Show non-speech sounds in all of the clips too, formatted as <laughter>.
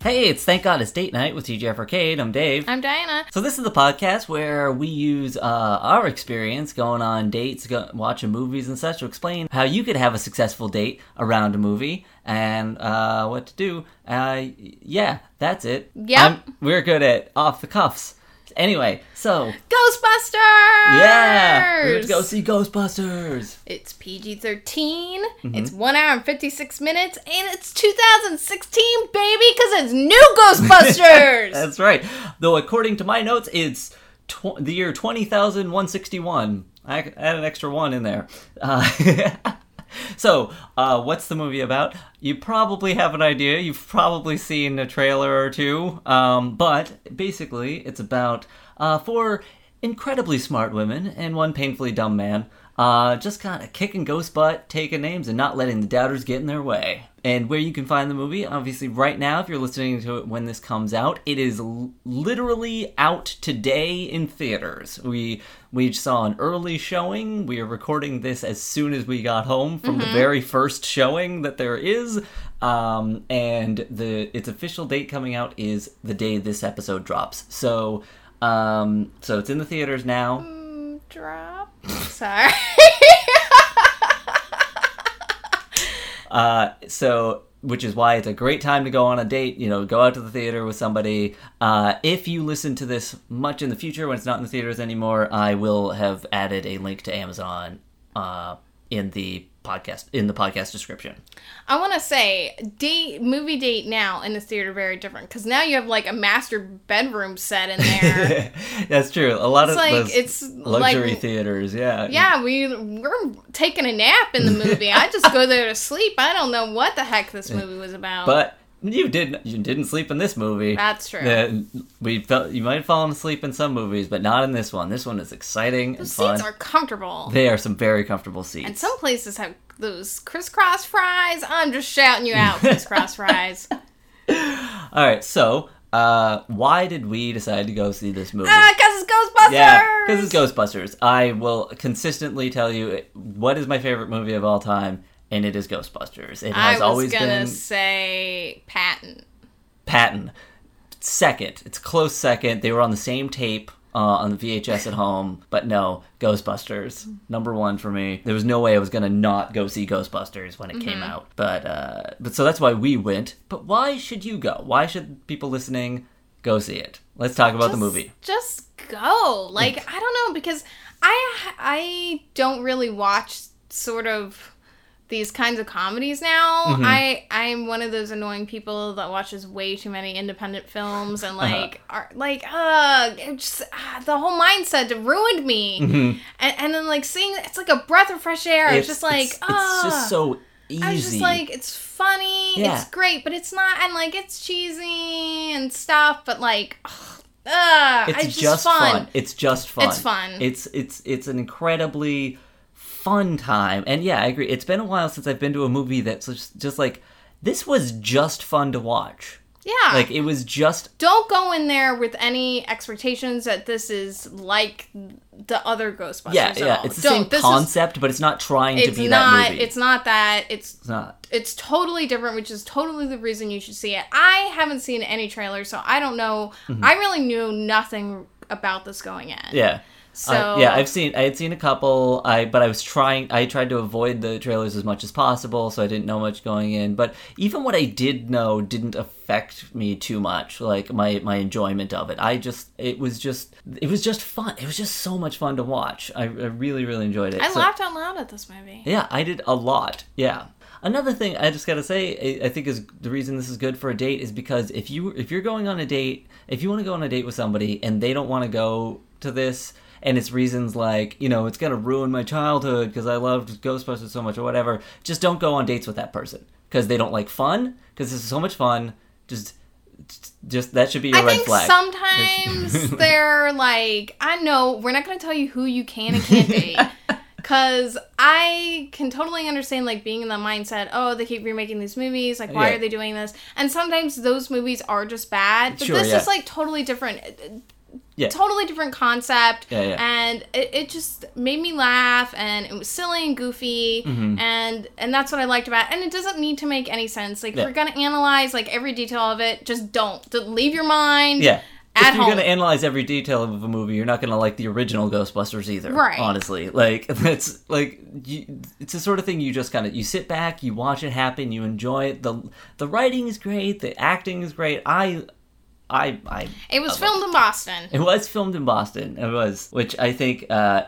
Hey, it's Thank God It's Date Night with TGIF Arcade. I'm Dave. I'm Diana. So this is the podcast where we use uh, our experience going on dates, go- watching movies and such to explain how you could have a successful date around a movie and uh, what to do. Uh, yeah, that's it. Yep. I'm- we're good at off the cuffs. Anyway, so Ghostbusters! yeah, we're to go see Ghostbusters. It's PG 13, Mm-hmm. it's 1 hour and 56 minutes, and it's 2016, baby, because it's new Ghostbusters! <laughs> That's right. Though according to my notes, it's tw- the year twenty thousand one sixty one. I add an extra one in there. Uh, <laughs> <laughs> so, uh, what's the movie about? You probably have an idea. You've probably seen a trailer or two. Um, but basically, it's about uh, four incredibly smart women and one painfully dumb man. Uh, just kind of kicking ghost butt, taking names, and not letting the doubters get in their way. And where you can find the movie, obviously, right now, if you're listening to it when this comes out, it is l- literally out today in theaters. We we saw an early showing. We are recording this as soon as we got home from the very first showing that there is. Um, and the its official date coming out is the day this episode drops. So, um, so it's in the theaters now. Drop. Sorry. Uh, so, which is why it's a great time to go on a date. You know, go out to the theater with somebody. Uh, if you listen to this much in the future when it's not in the theaters anymore, I will have added a link to Amazon uh, in the podcast in the podcast description. I want to say, date movie date now in this theater very different because now you have like a master bedroom set in there. <laughs> That's true. A lot It's of like- those it's luxury like- theaters. Yeah. yeah, we we're taking a nap in the movie. I just go <laughs> there to sleep. I don't know what the heck this movie was about. But you didn't. You didn't sleep in this movie. That's true. Uh, we felt you might have fallen asleep in some movies, but not in this one. This one is exciting and fun. seats are comfortable. They are some very comfortable seats. And some places have those crisscross fries. I'm just shouting you out, crisscross <laughs> fries. All right, so uh, why did we decide to go see this movie? Ah, because it's Ghostbusters! yeah, because it's Ghostbusters. I will consistently tell you what is my favorite movie of all time, and it is Ghostbusters. It has always been. I was always gonna been say Patton. Patton. Second, it's close second. They were on the same tape. Uh, on the VHS at home, but no, Ghostbusters number one for me. There was no way I was gonna not go see Ghostbusters when it came Mm-hmm. out, but uh, but so that's why we went. But why should you go? Why should people listening go see it? Let's talk about the movie. Just go. Like I don't know because I I don't really watch sort of these kinds of comedies now. Mm-hmm. I I'm one of those annoying people that watches way too many independent films and Uh-huh. like are like uh just ah, the whole mindset ruined me. And, and then like seeing it's like a breath of fresh air. It's, just like it's, it's just so easy. I was just like, it's funny, Yeah. it's great, but it's not, and like, it's cheesy and stuff, but like, ugh, ugh, it's it's just fun. It's just fun. It's fun. It's it's it's an incredibly fun time. And yeah, I agree. It's been a while since I've been to a movie that's just, just like this was just fun to watch. Yeah. Like it was just don't go in there with any expectations that this is like the other Ghostbusters. yeah, yeah. all. It's the Don't. same This is- concept, but it's not trying to be not. that movie. It's not that. It's It's not. it's totally different, which is totally the reason you should see it. I haven't seen any trailers, so I don't know. I really knew nothing about this going in. Mm-hmm. Yeah. So Uh, yeah, I've seen I had seen a couple. I but I was trying. I tried to avoid the trailers as much as possible, so I didn't know much going in. But even what I did know didn't affect me too much. Like my my enjoyment of it. I just it was just it was just fun. It was just so much fun to watch. I, I really really enjoyed it. I So- laughed out loud at this movie. yeah, I did a lot. Yeah. Another thing I just gotta say, I- I think is the reason this is good for a date is because if you if you're going on a date, if you want to go on a date with somebody and they don't want to go to this, and it's reasons like you know it's gonna ruin my childhood because I loved Ghostbusters so much or whatever, just don't go on dates with that person because they don't like fun. Because this is so much fun. Just just that should be your I red think flag. sometimes <laughs> they're like, I know we're not going to tell you who you can and can't date. <laughs> Because I can totally understand, like, being in the mindset, oh, they keep remaking these movies. Like, why Yeah. are they doing this? And sometimes those movies are just bad. But Sure, this yeah. is, like, totally different. Yeah. totally different concept. Yeah, yeah. And it, it just made me laugh, and it was silly and goofy, Mm-hmm. and and that's what I liked about. it. And it doesn't need to make any sense. Like Yeah. if we're gonna analyze like every detail of it, just don't. Just leave your mind. Yeah. At if you're home. gonna analyze every detail of a movie, you're not gonna like the original Ghostbusters either. Right. Honestly, like <laughs> that's like you, it's the sort of thing you just kind of you sit back, you watch it happen, you enjoy it. the The writing is great, the acting is great. I, I, I. It was filmed in Boston. It was filmed in Boston. It was, which I think uh,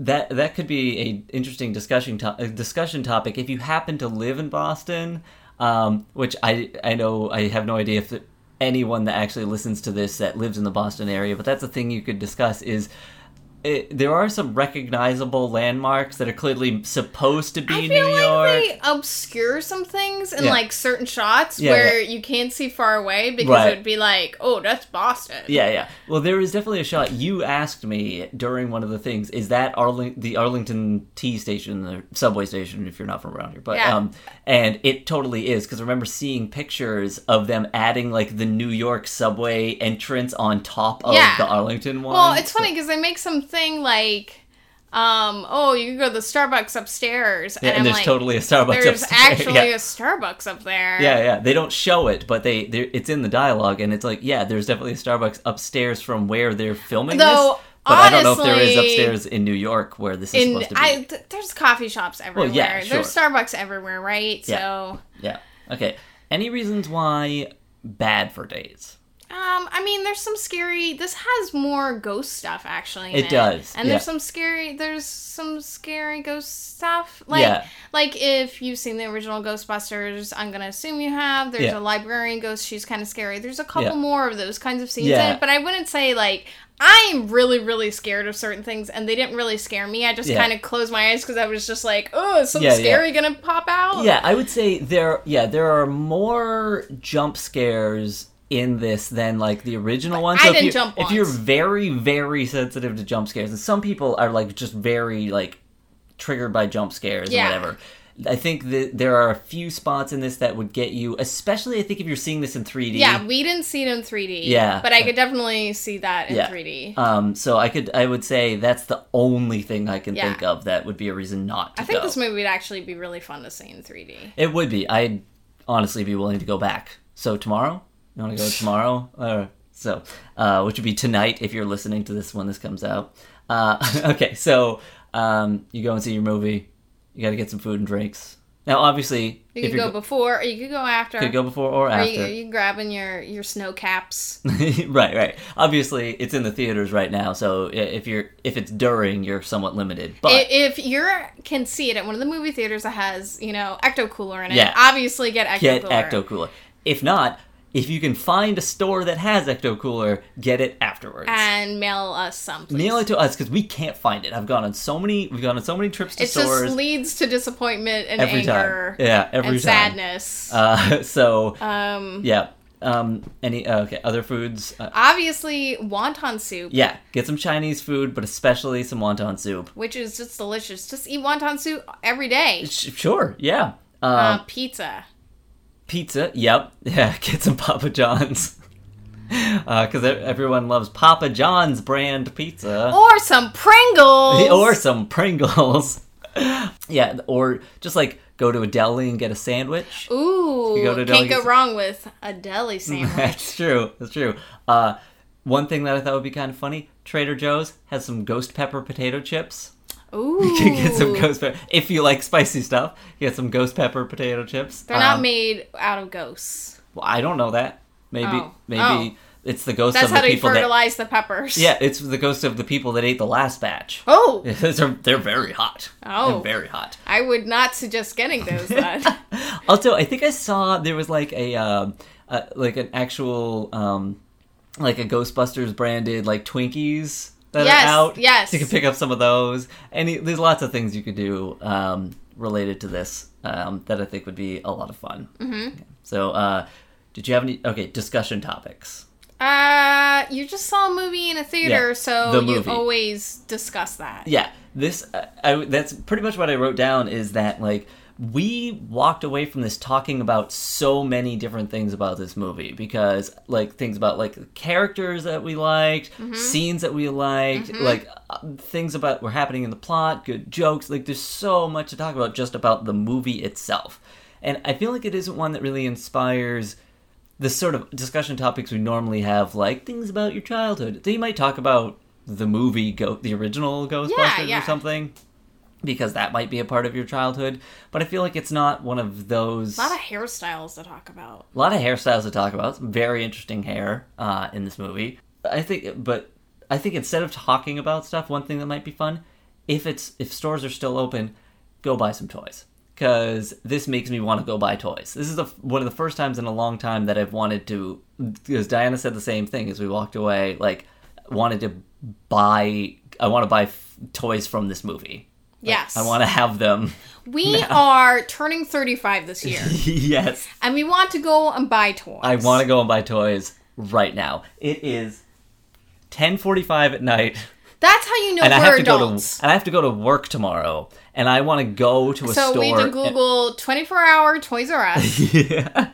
that that could be a interesting discussion to- discussion topic if you happen to live in Boston. Um, which I I know I have no idea if anyone that actually listens to this that lives in the Boston area, but that's a thing you could discuss. Is it, there are some recognizable landmarks that are clearly supposed to be I New feel like York. they obscure some things in Yeah. like certain shots Yeah, where you can't see far away because Right. it would be like, oh, that's Boston. Yeah, yeah. Well, there is definitely a shot. You asked me during one of the things, is that Arling- the Arlington T station, the subway station, if you're not from around here? But Yeah. um, and it totally is because I remember seeing pictures of them adding like the New York subway entrance on top of Yeah. the Arlington one. Well, it's So- funny because they make something like, um, oh, you can go to the Starbucks upstairs, Yeah, and, I'm there's like, totally a Starbucks there's upstairs. <laughs> actually yeah. a Starbucks up there. Yeah, yeah. They don't show it, but they it's in the dialogue, and it's like, yeah, there's definitely a Starbucks upstairs from where they're filming Though, this. But I don't know if there is upstairs in New York where this is In supposed to be. I, th- there's coffee shops everywhere. yeah, There's. Starbucks everywhere, right? Yeah. So, Yeah. Okay. Any reasons why bad for days? Um, I mean, there's some scary. This has more ghost stuff actually. in It does, and yeah. there's some scary. There's some scary ghost stuff. Like, Yeah. like if you've seen the original Ghostbusters, I'm gonna assume you have. There's Yeah. a librarian ghost. She's kind of scary. There's a couple Yeah. more of those kinds of scenes Yeah. in it, but I wouldn't say like. I'm really, really scared of certain things, and they didn't really scare me. I just Yeah. kind of closed my eyes because I was just like, "Oh, is something Yeah, yeah. scary gonna pop out?" Yeah, I would say there. Yeah, there are more jump scares in this than like the original one. I if didn't you, jump If you're very, very sensitive to jump scares, and some people are like just very like triggered by jump scares Yeah. or whatever. I think that there are a few spots in this that would get you, especially I think if you're seeing this in 3D. Yeah, we didn't see it in 3D. Yeah. But I could definitely see that in Yeah. 3D. Um, so I could, I would say that's the only thing I can Yeah. think of that would be a reason not to I think go. this movie would actually be really fun to see in 3D. It would be. I'd honestly be willing to go back. So tomorrow, you want to go tomorrow? Uh, so, uh, which would be tonight if you're listening to this when this comes out. Uh, <laughs> okay, so um, you go and see your movie. You got to get some food and drinks. Now, obviously, You if could you're go before, or you could go after. could go before or after. you, grabbing your, your Sno-Caps? <laughs> right, right. Obviously, it's in the theaters right now, so if you're if it's during, you're somewhat limited. But if you can see it at one of the movie theaters that has, you know, Ecto Cooler in it, Yeah. obviously get Ecto get Cooler. Ecto Cooler. If not, if you can find a store that has Ecto Cooler, get it afterwards. And mail us some, please. Mail it to us because we can't find it. I've gone on so many. We've gone on so many trips to It stores just leads to disappointment and every anger time. Yeah, every and time. sadness. Uh, <laughs> so um, yeah. Um. Any uh, okay? Other foods. Uh, obviously, wonton soup. yeah. Get some Chinese food, but especially some wonton soup. which is just delicious. Just eat wonton soup every day. Sh- sure. Yeah. Um, Uh, pizza. Pizza. Yep. <laughs> Yeah. Get some Papa John's. <laughs> Because everyone loves Papa John's brand pizza. Or some Pringles. <laughs> or some Pringles. yeah, or just like go to a deli and get a sandwich. Ooh, go to can't go delicacy- wrong with a deli sandwich. That's true. That's true. Uh, one thing that I thought would be kind of funny: Trader Joe's has some ghost pepper potato chips. Ooh, You can get some ghost pepper if you like spicy stuff. Get some ghost pepper potato chips. They're not Um, made out of ghosts. Well, I don't know that. Maybe, Oh. maybe Oh. it's the ghost That's of the how they people that. fertilize the peppers. Yeah, it's the ghost of the people that ate the last batch. Oh, <laughs> they're, they're very hot. Oh. They're very hot. I would not suggest getting those <laughs> then. Also, I think I saw there was like a um, uh, like an actual um, like a Ghostbusters branded like Twinkies that Yes, are out. yes. so you can pick up some of those. And there's lots of things you could do um, related to this um, that I think would be a lot of fun. Mm-hmm. So, uh, did you have any okay discussion topics? uh, you just saw a movie in a theater, Yeah, so the you always discuss that. Yeah, this uh, I, that's pretty much what I wrote down is that like we walked away from this talking about so many different things about this movie because like things about like characters that we liked scenes that we liked like uh, things about were happening in the plot good jokes like there's so much to talk about just about the movie itself. And i feel like it isn't one that really inspires the sort of discussion topics we normally have like things about your childhood. They might talk about the movie go the original ghostbusters yeah. or something because that might be a part of your childhood. But I feel like it's not one of those. A lot of hairstyles to talk about. a lot of hairstyles to talk about. Some very interesting hair uh, in this movie. I think, but I think instead of talking about stuff, one thing that might be fun, if it's if stores are still open, go buy some toys because this makes me want to go buy toys. This is the, one of the first times in a long time that I've wanted to. Because Diana said the same thing as we walked away. Like, wanted to buy. I want to buy f- toys from this movie. Yes. I want to have them. We <laughs> are turning 35 this year, <laughs> yes. and we want to go and buy toys. I want to go and buy toys right now. It is 10:45 at night, That's how you know and I have to adults. go to and I have to go to work tomorrow, and I want to go to a so store. So we need to and- Google 24 hour Toys R Us. <laughs> yeah.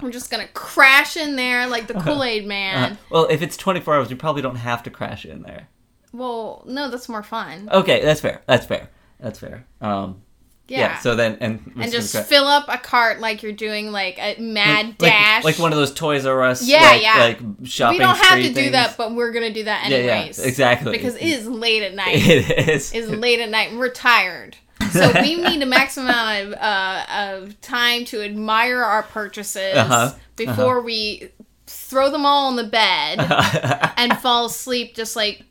We're just gonna crash in there like the uh-huh. Kool Aid Man. Uh-huh. Well, if it's 24 hours, you probably don't have to crash in there. Well, no, that's more fun. Okay, that's fair. That's fair. That's fair. Um, yeah. Yeah. so then and and just cra- fill up a cart like you're doing like a mad like, dash. like one of those Toys R Us. Yeah, like, yeah. Like shopping. we don't have to spree do that, but we're gonna do that anyways. Yeah, yeah, exactly. Because it is late at night. It is. It's late at night. We're tired. So we <laughs> need a maximum amount of, uh, of time to admire our purchases Uh-huh. before we throw them all on the bed <laughs> and fall asleep, just like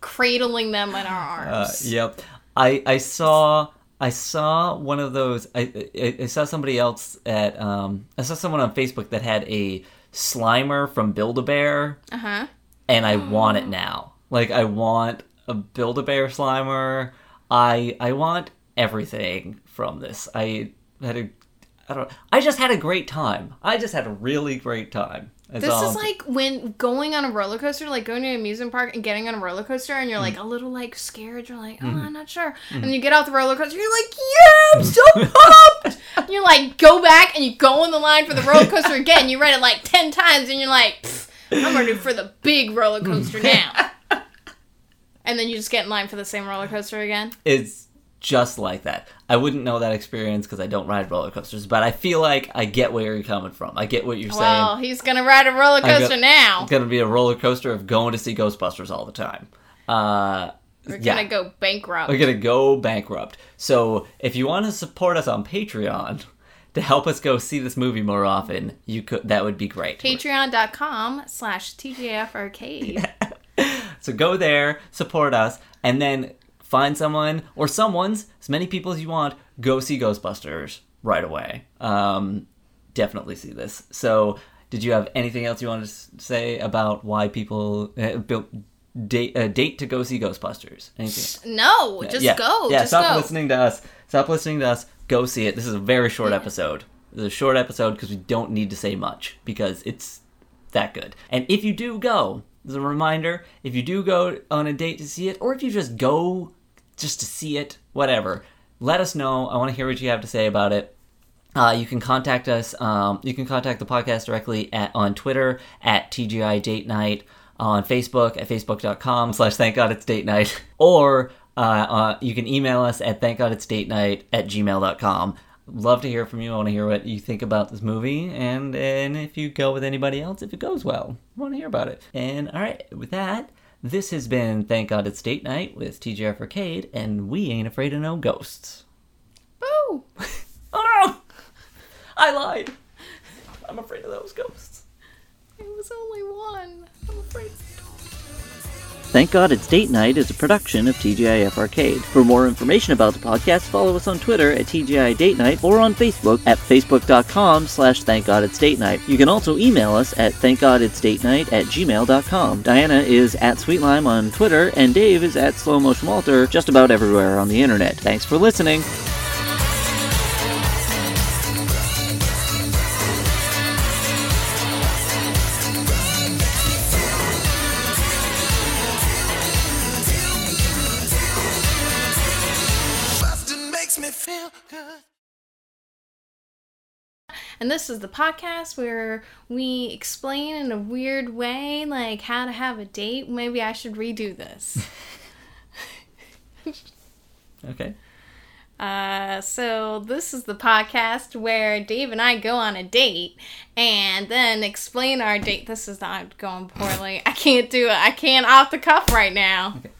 cradling them in our Uh, arms. yep. I I saw I saw one of those. I, I I saw somebody else at um I saw someone on Facebook that had a Slimer from Build a Bear, Uh huh. and I want it now. Like I want a Build a Bear Slimer. I I want everything from this. I had a I don't. I just had a great time. I just had a really great time. That's This all is like when going on a roller coaster, like going to an amusement park and getting on a roller coaster, and you're like Mm. a little like scared. You're like, oh, Mm-hmm. I'm not sure. And you get off the roller coaster, you're like, yeah, I'm so <laughs> pumped. and you're like, go back and you go on the line for the roller coaster <laughs> again. You read it like ten times, and you're like, I'm ready for the big roller coaster <laughs> now. and then you just get in line for the same roller coaster again. it's just like that. I wouldn't know that experience because I don't ride roller coasters, but I feel like I get where you're coming from. I get what you're Well, saying. he's gonna ride a roller coaster now. It's gonna be a roller coaster of going to see Ghostbusters all the time. Uh, We're yeah. gonna go bankrupt. We're gonna go bankrupt. So if you want to support us on Patreon <laughs> to help us go see this movie more often, you could. That would be great. Patreon.com slash TGIF Arcade. <laughs> So go there, support us, and then find someone or someone's, as many people as you want, go see Ghostbusters right away. Um, definitely see this. So, did you have anything else you wanted to say about why people uh, built date uh, date to go see Ghostbusters? Anything? No, just yeah. go. Yeah, just stop go. listening to us. Stop listening to us. Go see it. This is a very short episode. This is a short episode because we don't need to say much because it's that good. And if you do go, as a reminder, if you do go on a date to see it, or if you just go just to see it, whatever, let us know. I want to hear what you have to say about it. Uh, you can contact us. Um, you can contact the podcast directly at on Twitter at TGI Date Night, on Facebook at facebook.com slash thank God it's date night, <laughs> or uh, uh, you can email us at thank God it's date night at gmail.com. Love to hear from you. I want to hear what you think about this movie, and and if you go with anybody else, if it goes well, I want to hear about it. And all right, with that, this has been Thank God It's Date Night with TGIF Arcade, and we ain't afraid of no ghosts. Boo! <laughs> Oh no! I lied. I'm afraid of those ghosts. It was only one. I'm afraid. Thank God It's Date Night is a production of TGIF Arcade. For more information about the podcast, follow us on Twitter at TGI Date Night or on Facebook at facebook.com slash Thank God It's Date Night. You can also email us at thankgoditsdatenight at gmail.com. Diana is at SweetLime on Twitter and Dave is at Slow Motion just about everywhere on the internet. Thanks for listening. Bustin' makes me feel good. and this is the podcast where we explain in a weird way, like how to have a date. Maybe I should redo this. <laughs> Okay. Uh, so this is the podcast where Dave and I go on a date and then explain our date. This is not going poorly. I can't do it. I can't off the cuff right now. Okay.